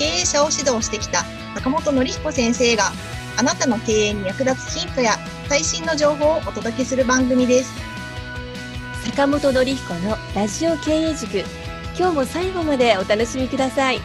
経営者を指導してきた坂本典彦先生があなたの経営に役立つヒントや最新の情報をお届けする番組です。坂本典彦のラジオ経営塾今日も最後までお楽しみください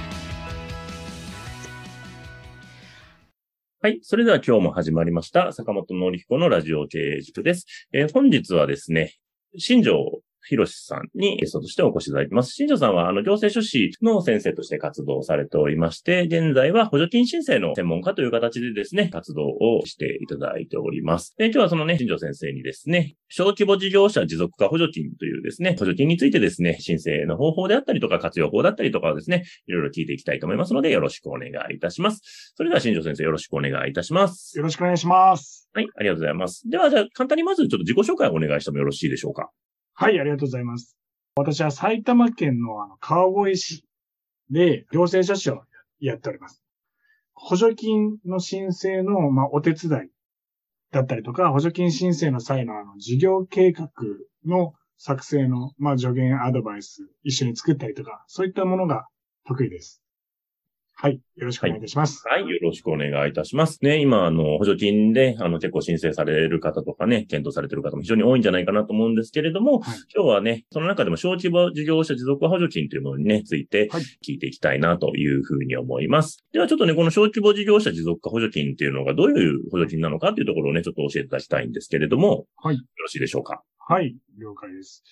はい。それでは今日も始まりました、坂本典彦のラジオ経営塾です。えー本日はですね、新庄博さんにゲストとしてお越しいただいてます。新庄さんは、あの、行政書士の先生として活動されておりまして、現在は補助金申請の専門家という形でですね、活動をしていただいております。で今日はそのね、新庄先生にですね、小規模事業者持続化補助金というですね、補助金についてですね、申請の方法であったりとか、活用法だったりとかをですね、いろいろ聞いていきたいと思いますので、よろしくお願いいたします。それでは新庄先生よろしくお願いいたします。よろしくお願いします。はい、ありがとうございます。では、じゃあ、簡単にまずちょっと自己紹介をお願いしてもよろしいでしょうか？はい、ありがとうございます。私は埼玉県のあの川越市で行政書士をやっております。補助金の申請の、まあ、お手伝いだったりとか、補助金申請の際のあの事業計画の作成の、まあ、助言アドバイス一緒に作ったりとか、そういったものが得意です。はい、よろしくお願いいたします。はい、よろしくお願いいたします。ね、今、あの、補助金で、あの、結構申請される方とかね、検討されてる方も非常に多いんじゃないかなと思うんですけれども、はい今日はね、その中でも小規模事業者持続化補助金というものにね、ついてはい聞いていきたいなというふうに思います。では、ちょっとね、この小規模事業者持続化補助金っていうのがどういう補助金なのかっていうところをね、ちょっと教えていただきたいんですけれども、はいよろしいでしょうか？はい、了解です。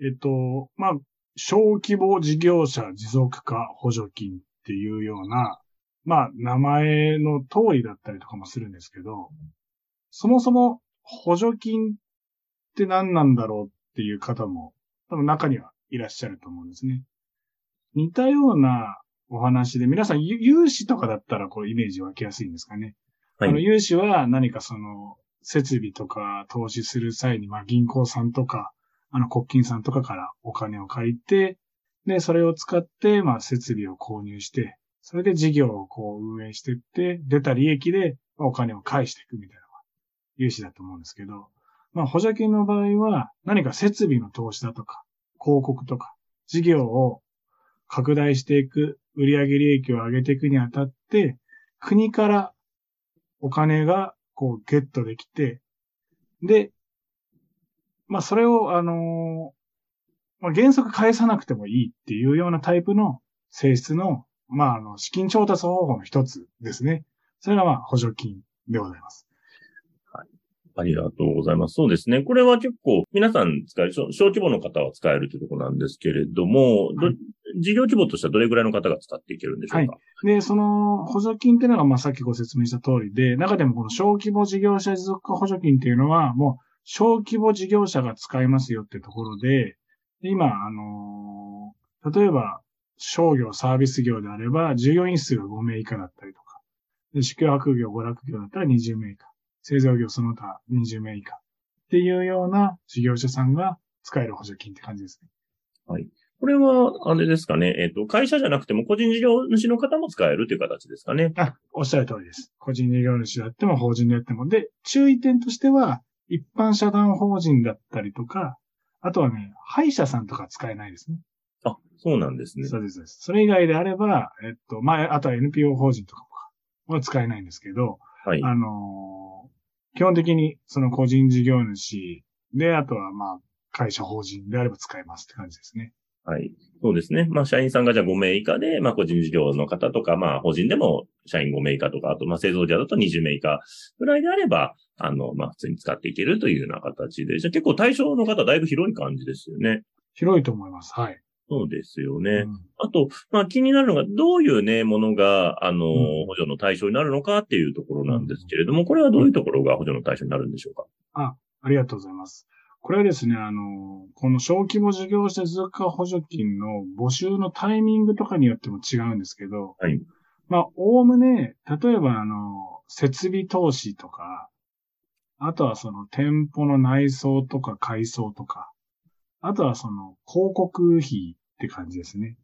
えっと、まあ、小規模事業者持続化補助金っていうような、まあ、名前の通りだったりとかもするんですけど、そもそも補助金って何なんだろうっていう方も多分中にはいらっしゃると思うんですね。似たようなお話で、皆さんゆ融資とかだったらこうイメージ湧きやすいんですかね。はいあの、融資は何かその、設備とか投資する際に、まあ銀行さんとか、あの、国金さんとかからお金を借りて、で、それを使って、まあ設備を購入して、それで事業をこう運営していって、出た利益でお金を返していくみたいな融資だと思うんですけど、まあ補助金の場合は何か設備の投資だとか、広告とか、事業を拡大していく、売上利益を上げていくにあたって、国からお金がこうゲットできて、で、まあそれをあのまあ原則返さなくてもいいっていうようなタイプの性質の、まああの資金調達方法の一つですね。それがまあ補助金でございます。ありがとうございます。そうですね。これは結構皆さん使える、小小規模の方は使えるというところなんですけれども、どはい事業規模としてはどれぐらいの方が使っていけるんでしょうか、で、その補助金っていうのが、まあ、さっきご説明した通りで、中でもこの小規模事業者持続化補助金っていうのは、もう小規模事業者が使えますよってところで、で今、あのー例えば、商業、サービス業であれば、従業員数が5名以下だったりとか、で宿泊業、娯楽業だったら20名以下、製造業その他20名以下っていうような事業者さんが使える補助金って感じですね。これは、あれですかね。えっ、と、会社じゃなくても個人事業主の方も使えるという形ですかね。あ、おっしゃる通りです。個人事業主であっても法人であっても。で、注意点としては、一般社団法人だったりとか、あとはね、歯医者さんとか使えないですね。あ、そうなんですね。そうです。そうですそれ以外であれば、えっと、まあ、あとは NPO 法人とかもは使えないんですけど、はい。あのー基本的にその個人事業主で、あとはまあ、会社法人であれば使えますって感じですね。はい。そうですね。まあ、社員さんがじゃあ5名以下で、まあ、個人事業の方とか、まあ、法人でも社員5名以下とか、あと、まあ、製造業だと20名以下ぐらいであれば、あの、まあ、普通に使っていけるというような形で、じゃあ結構対象の方だいぶ広い感じですよね。広いと思います。はい。そうですよね。うんあと、まあ気になるのが、どういうね、ものが、あの、うん補助の対象になるのかっていうところなんですけれども、これはどういうところが補助の対象になるんでしょうか？ありがとうございます。これはですね、あの、この小規模事業者持続化補助金の募集のタイミングとかによっても違うんですけど、はいまあ、おおむね、例えばあの、設備投資とか、あとはその店舗の内装とか改装とか、あとはその広告費って感じですね。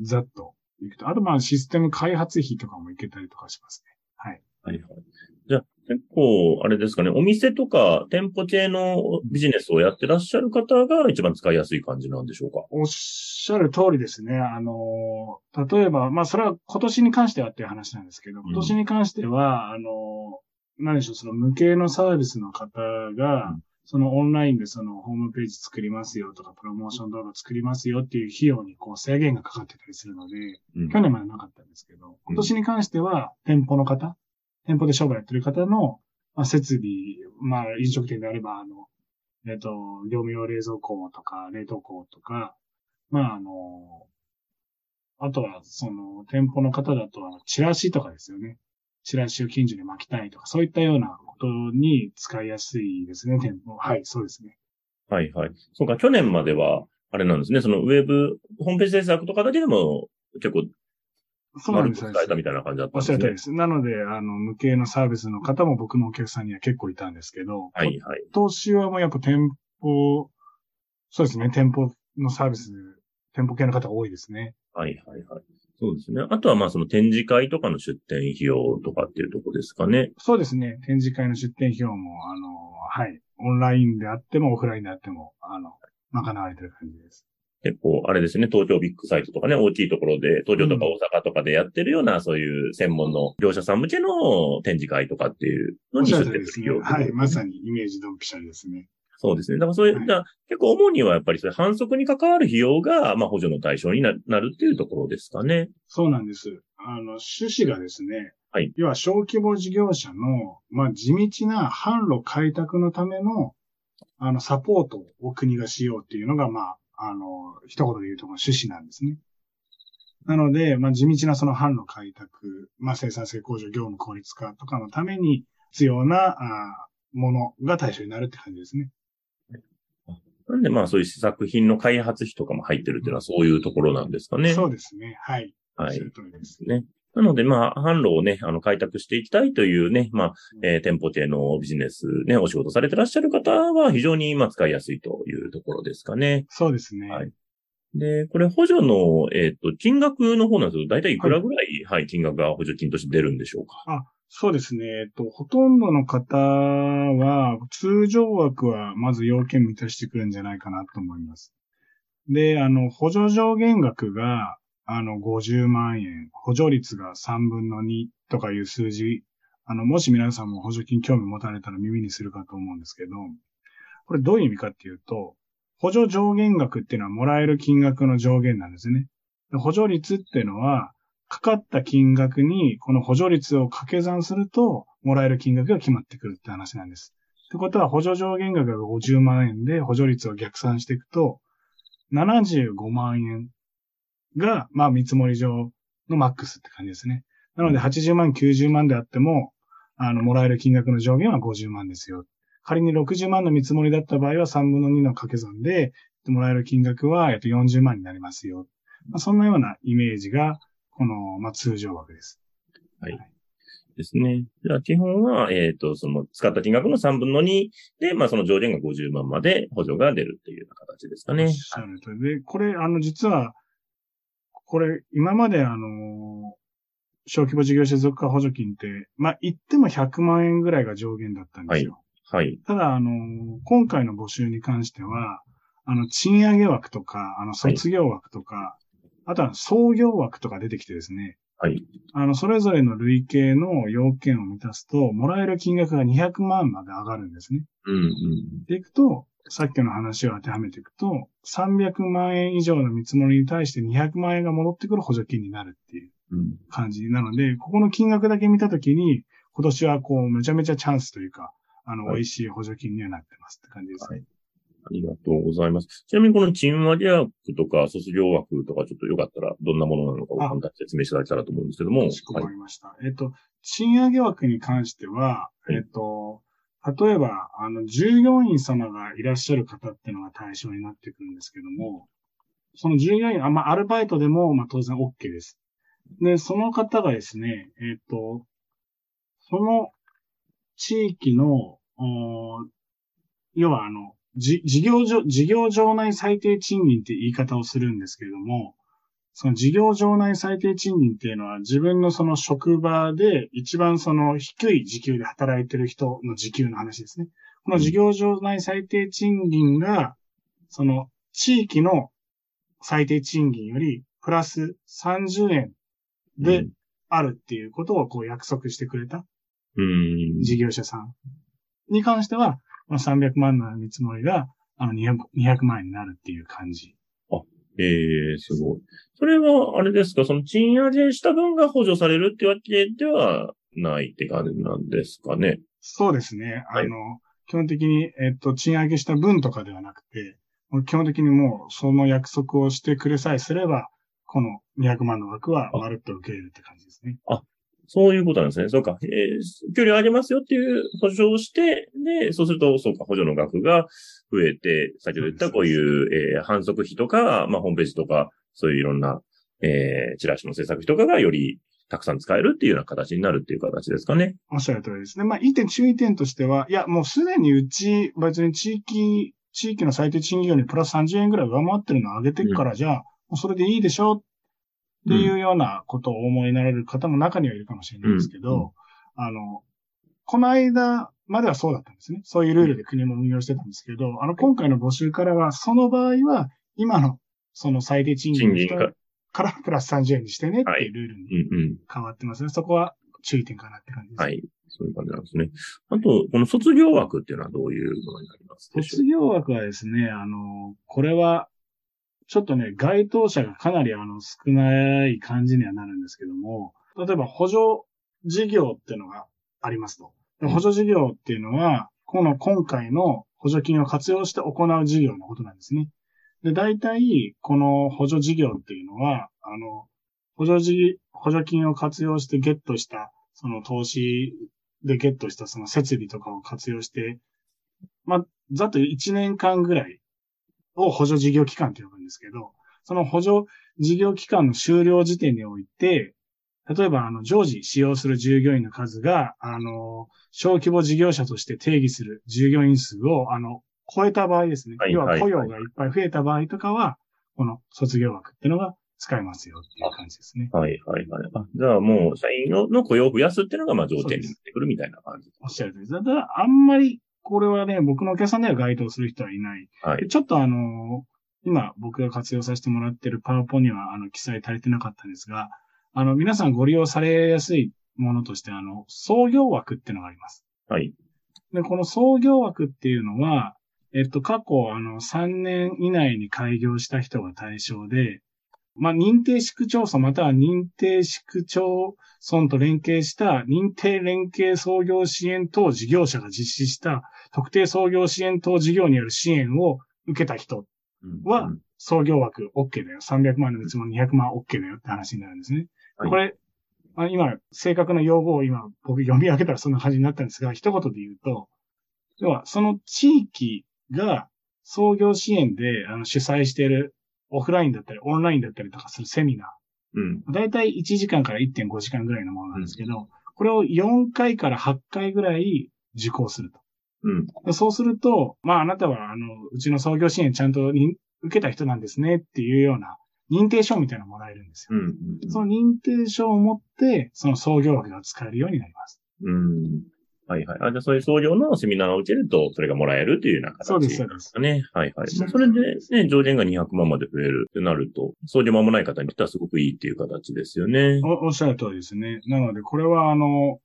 ざっといくと。あとまあシステム開発費とかもいけたりとかしますね。はい。はいはい。じゃあ、結構、あれですかね、お店とか店舗系のビジネスをやってらっしゃる方が一番使いやすい感じなんでしょうか？おっしゃる通りですね。あの、例えば、まあそれは今年に関してはっていう話なんですけど、今年に関しては、あの、何でしょう、その無形のサービスの方が、うん。そのオンラインでそのホームページ作りますよとか、プロモーション動画作りますよっていう費用にこう制限がかかってたりするので、うん。去年までなかったんですけど、今年に関しては店舗の方、店舗で商売やってる方の、まあ、設備、まあ飲食店であれば、あの、えっ、と、業務用冷蔵庫とか冷凍庫とか、まああの、あとはその店舗の方だとチラシとかですよね。チラシを近所に巻きたいとか、そういったようなことに使いやすいですね、店舗。はい、そうですね。はいはい。そうか、去年までは、あれなんですね、そのウェブ、ホームページ制作とかだけでも結構そうなんです丸く使えたみたいな感じだったんですねおっしゃる通りで。す。なので、あの、無形のサービスの方も僕のお客さんには結構いたんですけど、はいはい。今年はもうやっぱ店舗、そうですね、店舗のサービス、店舗系の方が多いですね。はいはいはい。そうですね。あとはまあその展示会とかの出店費用とかっていうとこですかね。そうですね、展示会の出店費用も、あの、はい、オンラインであってもオフラインであっても、あの、賄われてる感じです。結構、あれですね、東京ビッグサイトとかね、大きいところで、東京とか大阪とかでやってるような、そういう専門の業者さん向けの展示会とかっていうのに出る通りでする費用、はい、まさにイメージドンピシャリですね。そうですね。だからそういう、はいだ結構主にはやっぱりそれ反則に関わる費用が、まあ補助の対象にななるっていうところですかね。そうなんです。あの、趣旨がですね、はい要は小規模事業者の、まあ、地道な販路開拓のための、あの、サポートを国がしようっていうのが、まあ、あの、一言で言うと趣旨なんですね。なので、まあ、地道なその販路開拓、まあ、生産性向上、業務効率化とかのために必要な、あものが対象になるって感じですね。なんでまあそういう試作品の開発費とかも入ってるっていうのはそういうところなんですかね。そうですね。はい。はいおっしゃ。る通りです。ね。なので、まあ、販路をね、あの、開拓していきたいというね、まあ、えー店舗系のビジネスね、お仕事されてらっしゃる方は非常に、まあ、使いやすいというところですかね。そうですね。はいで、これ補助の、えっ、と、金額の方なんですけど、大体いくらぐらい、はい、金額が補助金として出るんでしょうか？あ、そうですね。えっと、ほとんどの方は、通常枠はまず要件満たしてくるんじゃないかなと思います。で、あの、補助上限額が、あの、50万円、補助率が3分の2とかいう数字、あの、もし皆さんも補助金興味持たれたら耳にするかと思うんですけど、これどういう意味かっていうと、補助上限額っていうのはもらえる金額の上限なんですね。補助率っていうのは、かかった金額に、この補助率を掛け算すると、もらえる金額が決まってくるって話なんです。ってことは、補助上限額が50万円で、補助率を逆算していくと、75万円が、まあ、見積もり上のマックスって感じですね。なので、80万、90万であっても、あの、もらえる金額の上限は50万ですよ。仮に60万の見積もりだった場合は3分の2の掛け算で、もらえる金額は、えっと、40万になりますよ。まあ、そんなようなイメージが、この、まあ、通常枠です。ですね。じゃあ、基本は、えっ、と、その、使った金額の3分の2で、まあ、その上限が50万まで補助が出るっていうような形ですかねおっ。しゃるとりで、これ、あの、実は、これ、今まであの、小規模事業者属化補助金って、まあ、言っても100万円ぐらいが上限だったんですよ。はい。ただ、あの、今回の募集に関しては、あの、賃上げ枠とか、あの、卒業枠とか、あとは創業枠とか出てきてですね、はい。あの、それぞれの累計の要件を満たすと、もらえる金額が200万まで上がるんですね。うんうん。でいくと、さっきの話を当てはめていくと、300万円以上の見積もりに対して200万円が戻ってくる補助金になるっていううん。感じなので、ここの金額だけ見たときに、今年はこう、めちゃめちゃチャンスというか、あの、はい美味しい補助金にはなってますって感じですね。ありがとうございます。ちなみにこの賃上げ枠とか卒業枠とかちょっとよかったらどんなものなのかを簡単に説明していただけたらと思うんですけども。かしこまりました。えっと、賃上げ枠に関しては、はいえっと、例えば、あの、従業員様がいらっしゃる方っていうのが対象になってくるんですけども、その従業員、あまあ、アルバイトでも、まあ、当然 OK です。で、その方がですね、えっ、と、その地域の、お要はあの、事業所、事業場内最低賃金って言い方をするんですけれども、その事業場内最低賃金っていうのは自分のその職場で一番その低い時給で働いてる人の時給の話ですね。この事業場内最低賃金が、その地域の最低賃金よりプラス30円であるっていうことをこう約束してくれたうん。事業者さんに関しては、この300万の見積もりが、あの200、200万円になるっていう感じ。ええすごい。それは、あれですか、その賃上げした分が補助されるってわけではないって感じなんですかね？そうですね。はいあの、基本的に、えっと、賃上げした分とかではなくて、基本的にもうその約束をしてくれさえすれば、この200万の枠はまるっと受け入れるって感じですね。そういうことなんですね。そうか。えー、距離を上げますよっていう補助をして、で、そうすると、そうか、補助の額が増えて、先ほど言ったこういう、えー反則費とか、まあ、ホームページとか、そういういろんな、えーチラシの制作費とかがよりたくさん使えるっていうような形になるっていう形ですかね。おっしゃる通りですね。まあ、一点注意点としては、いや、もうすでにうち、別に地域、地域の最低賃金よりプラス30円ぐらい上回ってるのを上げていくから、じゃあ、もうそれでいいでしょっていうようなことをお思いになられる方も中にはいるかもしれないですけど、あの、この間まではそうだったんですね。そういうルールで国も運用してたんですけど、あの、今回の募集からは、その場合は、今の、その最低賃金からプラス30円にしてねってはいいうルールに。変わってますね。そこは注意点かなって感じです。はい。そういう感じなんですね。あと、この卒業枠っていうのはどういうものになります卒業枠はですね、あの、これは、ちょっとね、該当者がかなりあの少ない感じにはなるんですけども、例えば補助事業っていうのがありますと。で補助事業っていうのは、この今回の補助金を活用して行う事業のことなんですね。で、大体、この補助事業っていうのは、あの、補助事、補助金を活用してゲットした、その投資でゲットしたその設備とかを活用して、まあ、ざっと1年間ぐらいを補助事業期間と呼ぶんですけど、その補助事業期間の終了時点において、例えば、あの、常時使用する従業員の数が、あの、小規模事業者として定義する従業員数を、あの、超えた場合ですね。要はいははい雇用がいっぱい増えた場合とかは、この卒業枠っていうのが使えますよっていう感じですね。はいはいはい。あじゃあもう、社員のの雇用を増やすっていうのが、まあ、条件になってくるみたいな感じ。おっしゃるとりです。ただ、あんまり、これはね、僕のお客さんでは該当する人はいない。はいで。ちょっとあの、今僕が活用させてもらってるパワポには、あの、記載足りてなかったんですが、あの、皆さんご利用されやすいものとして、あの、創業枠っていうのがあります。はい。で、この創業枠っていうのは、えっと、過去、あの、3年以内に開業した人が対象で、まあ、認定市区町村または認定市区町村と連携した認定連携創業支援等事業者が実施した特定創業支援等事業による支援を受けた人うんはうん創業枠 OK だよ。300万の見積もり200万 OK だよって話になるんですね。はいこれ、まあ、今、正確な用語を今僕読み上げたらそんな感じになったんですが、一言で言うと、要はその地域が創業支援であの主催しているオフラインだったりオンラインだったりとかするセミナうん。ー。だいたい1時間から1.5時間ぐらいのものなんですけど、これを4回から8回ぐらい受講すると。うん。でそうすると、まああなたはあの、うちの創業支援ちゃんとに受けた人なんですねっていうような認定証みたいなのもらえるんですよ。うん。その認定証を持って、その創業枠が使えるようになります。うん。はいはい。あ、じゃあそういう創業のセミナーを受けると、それがもらえるというような形そうですそうですね。はいはい。まあそれでね、上限が200万まで増えるってなると、創業間もない方にとってはすごくいいっていう形ですよね。おおっしゃる通りですね。なので、これはあの、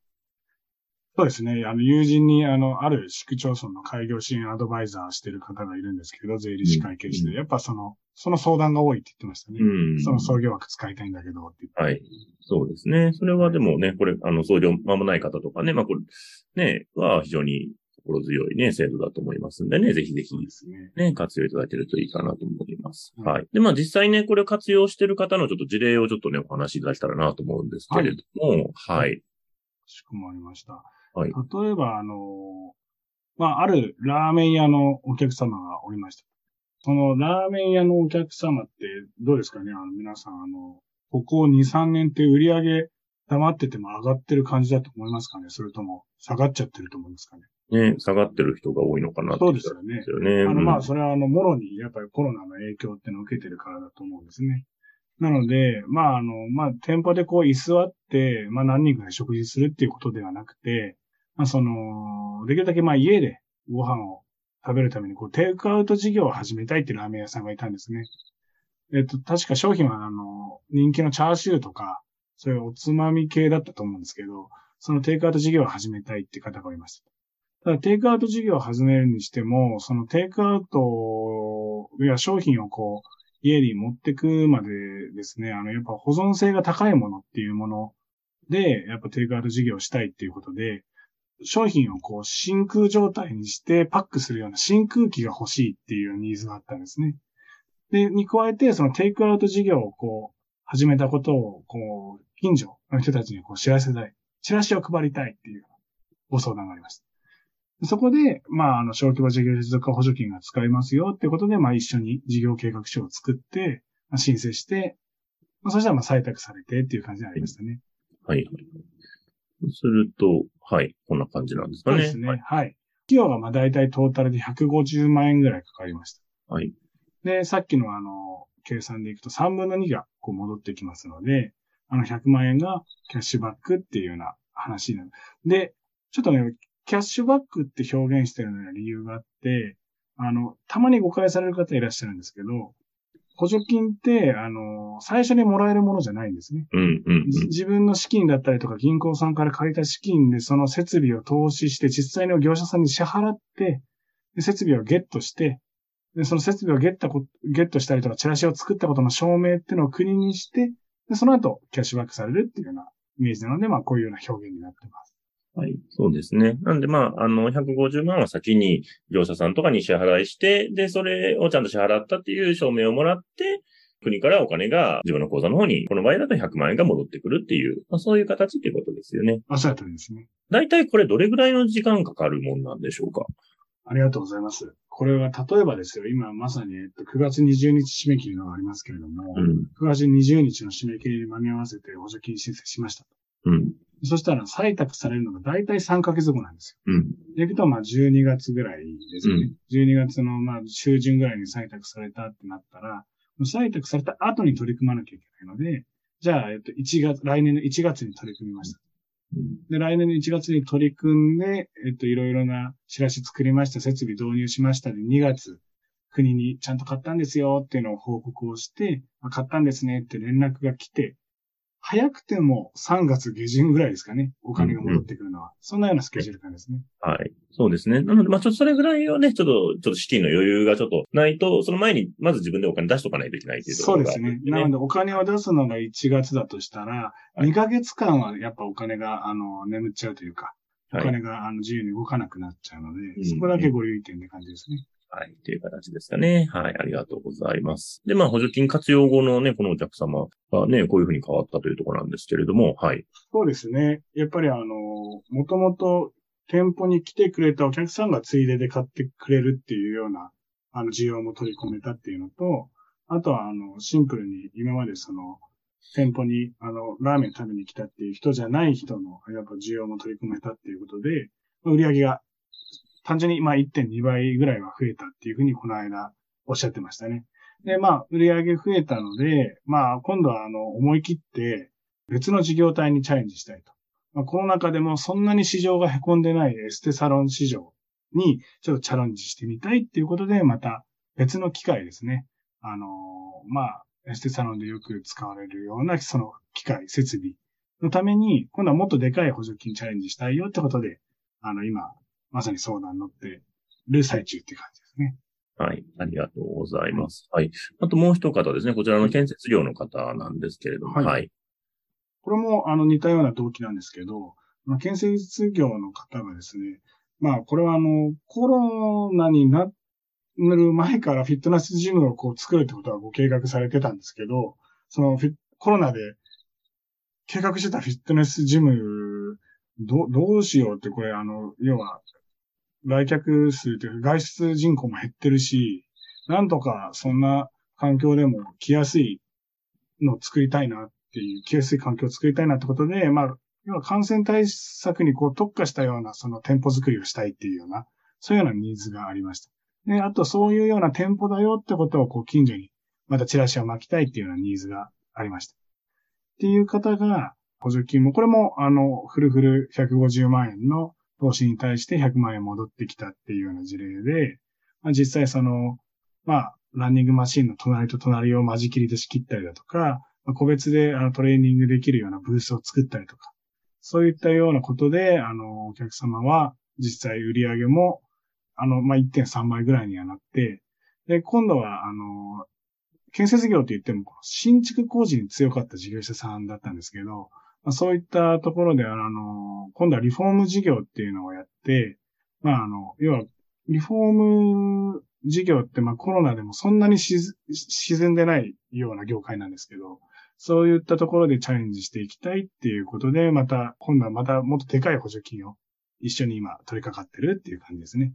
そうですね。あの、友人に、あの、ある市区町村の開業支援アドバイザーしてる方がいるんですけど、税理士会計士で、うんやっぱその、その相談が多いって言ってましたね。うん。その創業枠使いたいんだけど、って言って。はい。そうですね。それはでもね、これ、あの、創業間もない方とかね、まあこれ、ね、は非常に心強いね、制度だと思いますんでね、ぜひぜひね。ね、活用いただけるといいかなと思います。うんはい。で、まあ実際ね、これを活用している方のちょっと事例をちょっとね、お話しいただけたらなと思うんですけれども、はい。かしこまりました。はい例えば、あの、まあ、あるラーメン屋のお客様がおりました。そのラーメン屋のお客様ってどうですかね？あの、皆さん、あの、ここ2、3年って売り上げ黙ってても上がってる感じだと思いますかね？それとも下がっちゃってると思いますかね？ね、下がってる人が多いのかなそうですよね。ですよね。あの、まあ、うんそれはあの、もろにやっぱりコロナの影響っていうのを受けてるからだと思うんですね。なので、まあ、あの、まあ、店舗でこう居座って、まあ、何人かで食事するっていうことではなくて、まあ、その、できるだけまあ、家でご飯を食べるために、こう、テイクアウト事業を始めたいっていうラーメン屋さんがいたんですね。えっと、確か商品はあの、人気のチャーシューとか、そういうおつまみ系だったと思うんですけど、そのテイクアウト事業を始めたいって方がいました。ただ、テイクアウト事業を始めるにしても、そのテイクアウトや商品をこう、家に持ってくまでですね、あの、やっぱ保存性が高いものっていうもので、やっぱテイクアウト事業をしたいっていうことで、商品をこう、真空状態にしてパックするような真空機が欲しいっていうニーズがあったんですね。で、に加えて、そのテイクアウト事業をこう、始めたことを、こう、近所の人たちにこう知らせたい。チラシを配りたいっていうご相談がありました。そこで、まあ、あの、小規模事業持続化補助金が使えますよってことで、まあ、一緒に事業計画書を作って、まあ申請して、まあ、そしたら、まあ、採択されてっていう感じになりましたね。はい。すると、はい、こんな感じなんですかね。そうですね。ははいい。費用が、まあ、大体トータルで150万円ぐらいかかりました。はい。で、さっきのあの、計算でいくと3分の2がこう戻ってきますので、あの100万円がキャッシュバックっていうような話になる。で、ちょっとね、キャッシュバックって表現してるのには理由があって、あの、たまに誤解される方いらっしゃるんですけど、補助金って、あの、最初にもらえるものじゃないんですね。うん、うん、じ自分の資金だったりとか銀行さんから借りた資金でその設備を投資して実際の業者さんに支払って、で設備をゲットして、でその設備をゲットこゲットしたりとかチラシを作ったことの証明っていうのを国にして、でその後キャッシュバックされるっていうようなイメージなので、まあこういうような表現になってます。はい。そうですね。なんで、まあ、あの、150万は先に業者さんとかに支払いして、で、それをちゃんと支払ったっていう証明をもらって、国からお金が自分の口座の方に、この場合だと100万円が戻ってくるっていう、まあ、そういう形っていうことですよね。おっしゃる通りですね。大体これどれぐらいの時間かかるもんなんでしょうか？ありがとうございます。これは例えばですよ、今まさに、えっと、9月20日締め切りのがありますけれども、うん。9月20日の締め切りに間に合わせて補助金申請しました。うん。そしたら採択されるのが大体3ヶ月後なんですよ。うん。でいくと、まあ、12月ぐらいですよね。12月の、まあ、中旬ぐらいに採択されたってなったら、採択された後に取り組まなきゃいけないので、じゃあ、えっと、1月、来年の1月に取り組みました。で、来年の1月に取り組んで、えっと、いろいろなチラシ作りました、設備導入しましたで、2月、国にちゃんと買ったんですよっていうのを報告をして、あ買ったんですねって連絡が来て、早くても3月下旬ぐらいですかね、お金が戻ってくるのは。そんなようなスケジュール感ですね。はい。そうですね。なので、まあちょっとそれぐらいをね、ちょっと、ちょっと資金の余裕がちょっとないと、その前に、まず自分でお金出しとかないといけないっていうところがそうですね。なので、お金を出すのが1月だとしたら、はい2ヶ月間はやっぱお金が、あの、眠っちゃうというか、おはい。金があの自由に動かなくなっちゃうので、んそこだけご留意点って感じですね。はい。っていう形ですかね。はい。ありがとうございます。で、まあ、補助金活用後のね、このお客様がね、こういうふうに変わったというところなんですけれども、はい。そうですね。やっぱりあの、もともと店舗に来てくれたお客さんがついでで買ってくれるっていうような、あの、需要も取り込めたっていうのと、あとはあの、シンプルに今までその、店舗に、あの、ラーメン食べに来たっていう人じゃない人の、やっぱ需要も取り込めたっていうことで、売り上げが単純にまあ1.2倍ぐらいは増えたっていうふうにこの間おっしゃってましたね。で、まあ、売り上げ増えたので、まあ、今度はあの、思い切って別の事業体にチャレンジしたいと。まあ、この中でもそんなに市場が凹んでないエステサロン市場にちょっとチャレンジしてみたいっていうことで、また別の機械ですね。あの、まあ、エステサロンでよく使われるようなその機械、設備のために、今度はもっとでかい補助金チャレンジしたいよってことで、あの、今、まさに相談に乗ってる最中っていう感じですね。はい。ありがとうございます。はい。あともう一方ですね。こちらの建設業の方なんですけれども、はいはい。これも、あの、似たような動機なんですけど、まあ、建設業の方がですね、まあ、これはあの、コロナになる前からフィットネスジムをこう作るってことはご計画されてたんですけど、そのコロナで計画してたフィットネスジム、ど、どうしようってこれあの、要は、来客数というか外出人口も減ってるし、なんとかそんな環境でも来やすいのを作りたいなっていう、清水環境を作りたいなってことで、まあ、要は感染対策にこう特化したようなその店舗作りをしたいっていうような、そういうようなニーズがありました。で、あとそういうような店舗だよってことをこう近所にまたチラシを巻きたいっていうようなニーズがありました。っていう方が補助金も、これもあの、フルフル150万円の投資に対して100万円戻ってきたっていうような事例で、まあ、実際その、まあ、ランニングマシンの隣と隣を間仕切りで仕切ったりだとか、まあ、個別であのトレーニングできるようなブースを作ったりとか、そういったようなことで、あの、お客様は実際売り上げも、あの、まあ、1.3倍ぐらいにはなって、で、今度は、あの、建設業と言っても、新築工事に強かった事業者さんだったんですけど、まあ、そういったところで、あの、今度はリフォーム事業っていうのをやって、まあ、あの、要は、リフォーム事業って、まあ、コロナでもそんなに沈んでないような業界なんですけど、そういったところでチャレンジしていきたいっていうことで、また、今度はまたもっとでかい補助金を一緒に今取り掛かってるっていう感じですね。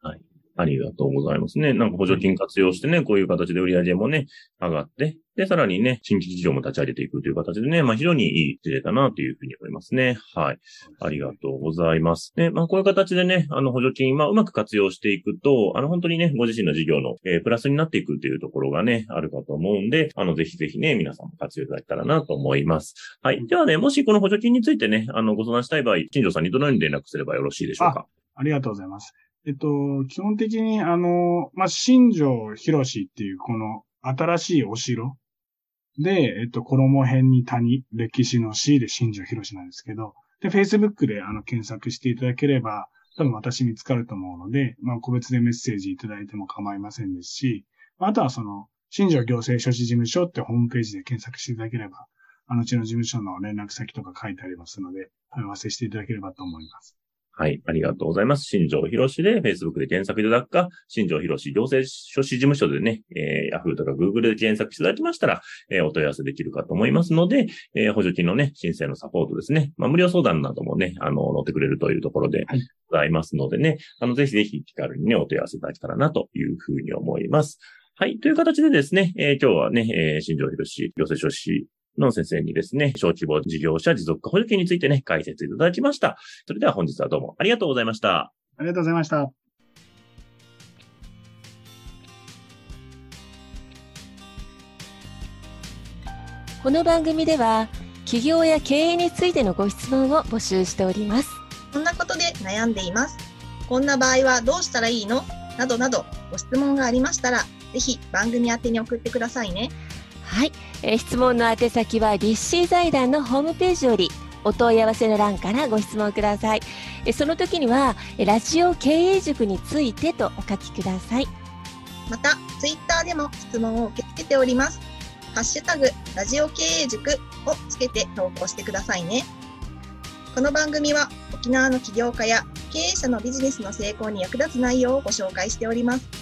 はい。ありがとうございますね。なんか補助金活用してね、こういう形で売り上げもね、上がって、で、さらにね、新規事業も立ち上げていくという形でね、まあ非常にいい事例だなというふうに思いますね。はい。ありがとうございます。で、まあこういう形でね、あの補助金、まあうまく活用していくと、あの本当にね、ご自身の事業の、えー、プラスになっていくというところがね、あるかと思うんで、あのぜひぜひね、皆さんも活用いただけたらなと思います。はい。ではね、もしこの補助金についてね、あのご相談したい場合、新庄さんにどのように連絡すればよろしいでしょうか？ありがとうございます。えっと、基本的にあの、まあ、新庄博士っていうこの新しいお城で、えっと、衣編に谷、歴史の C で新庄博士なんですけど、で、Facebook であの検索していただければ、多分私見つかると思うので、まあ、個別でメッセージいただいても構いませんですし、あとはその、新庄行政書士事務所ってホームページで検索していただければ、あのうちの事務所の連絡先とか書いてありますので、問い合わせしていただければと思います。はい。ありがとうございます。新庄博士で Facebook で検索いただくか、新庄博士行政書士事務所でね、えー、Yahoo とか Google で検索していただきましたら、えー、お問い合わせできるかと思いますので、えー、補助金のね、申請のサポートですね。まあ、無料相談などもね、あの、乗ってくれるというところでございますのでね、はい、あの、ぜひぜひ気軽にね、お問い合わせいただけたらなというふうに思います。はい。という形でですね、えー、今日はね、えー、新庄博士行政書士の先生にですね、小規模事業者持続化補助金についてね、解説いただきました。それでは本日はどうもありがとうございました。ありがとうございました。この番組では、企業や経営についてのご質問を募集しております。こんなことで悩んでいます。こんな場合はどうしたらいいの？などなどご質問がありましたら、ぜひ番組宛に送ってくださいね。はい、えー、質問の宛先は立志財団のホームページよりお問い合わせの欄からご質問ください。えその時には、ラジオ経営塾についてとお書きください。また、ツイッターでも質問を受け付けております。ハッシュタグ、ラジオ経営塾をつけて投稿してくださいね。この番組は沖縄の起業家や経営者のビジネスの成功に役立つ内容をご紹介しております。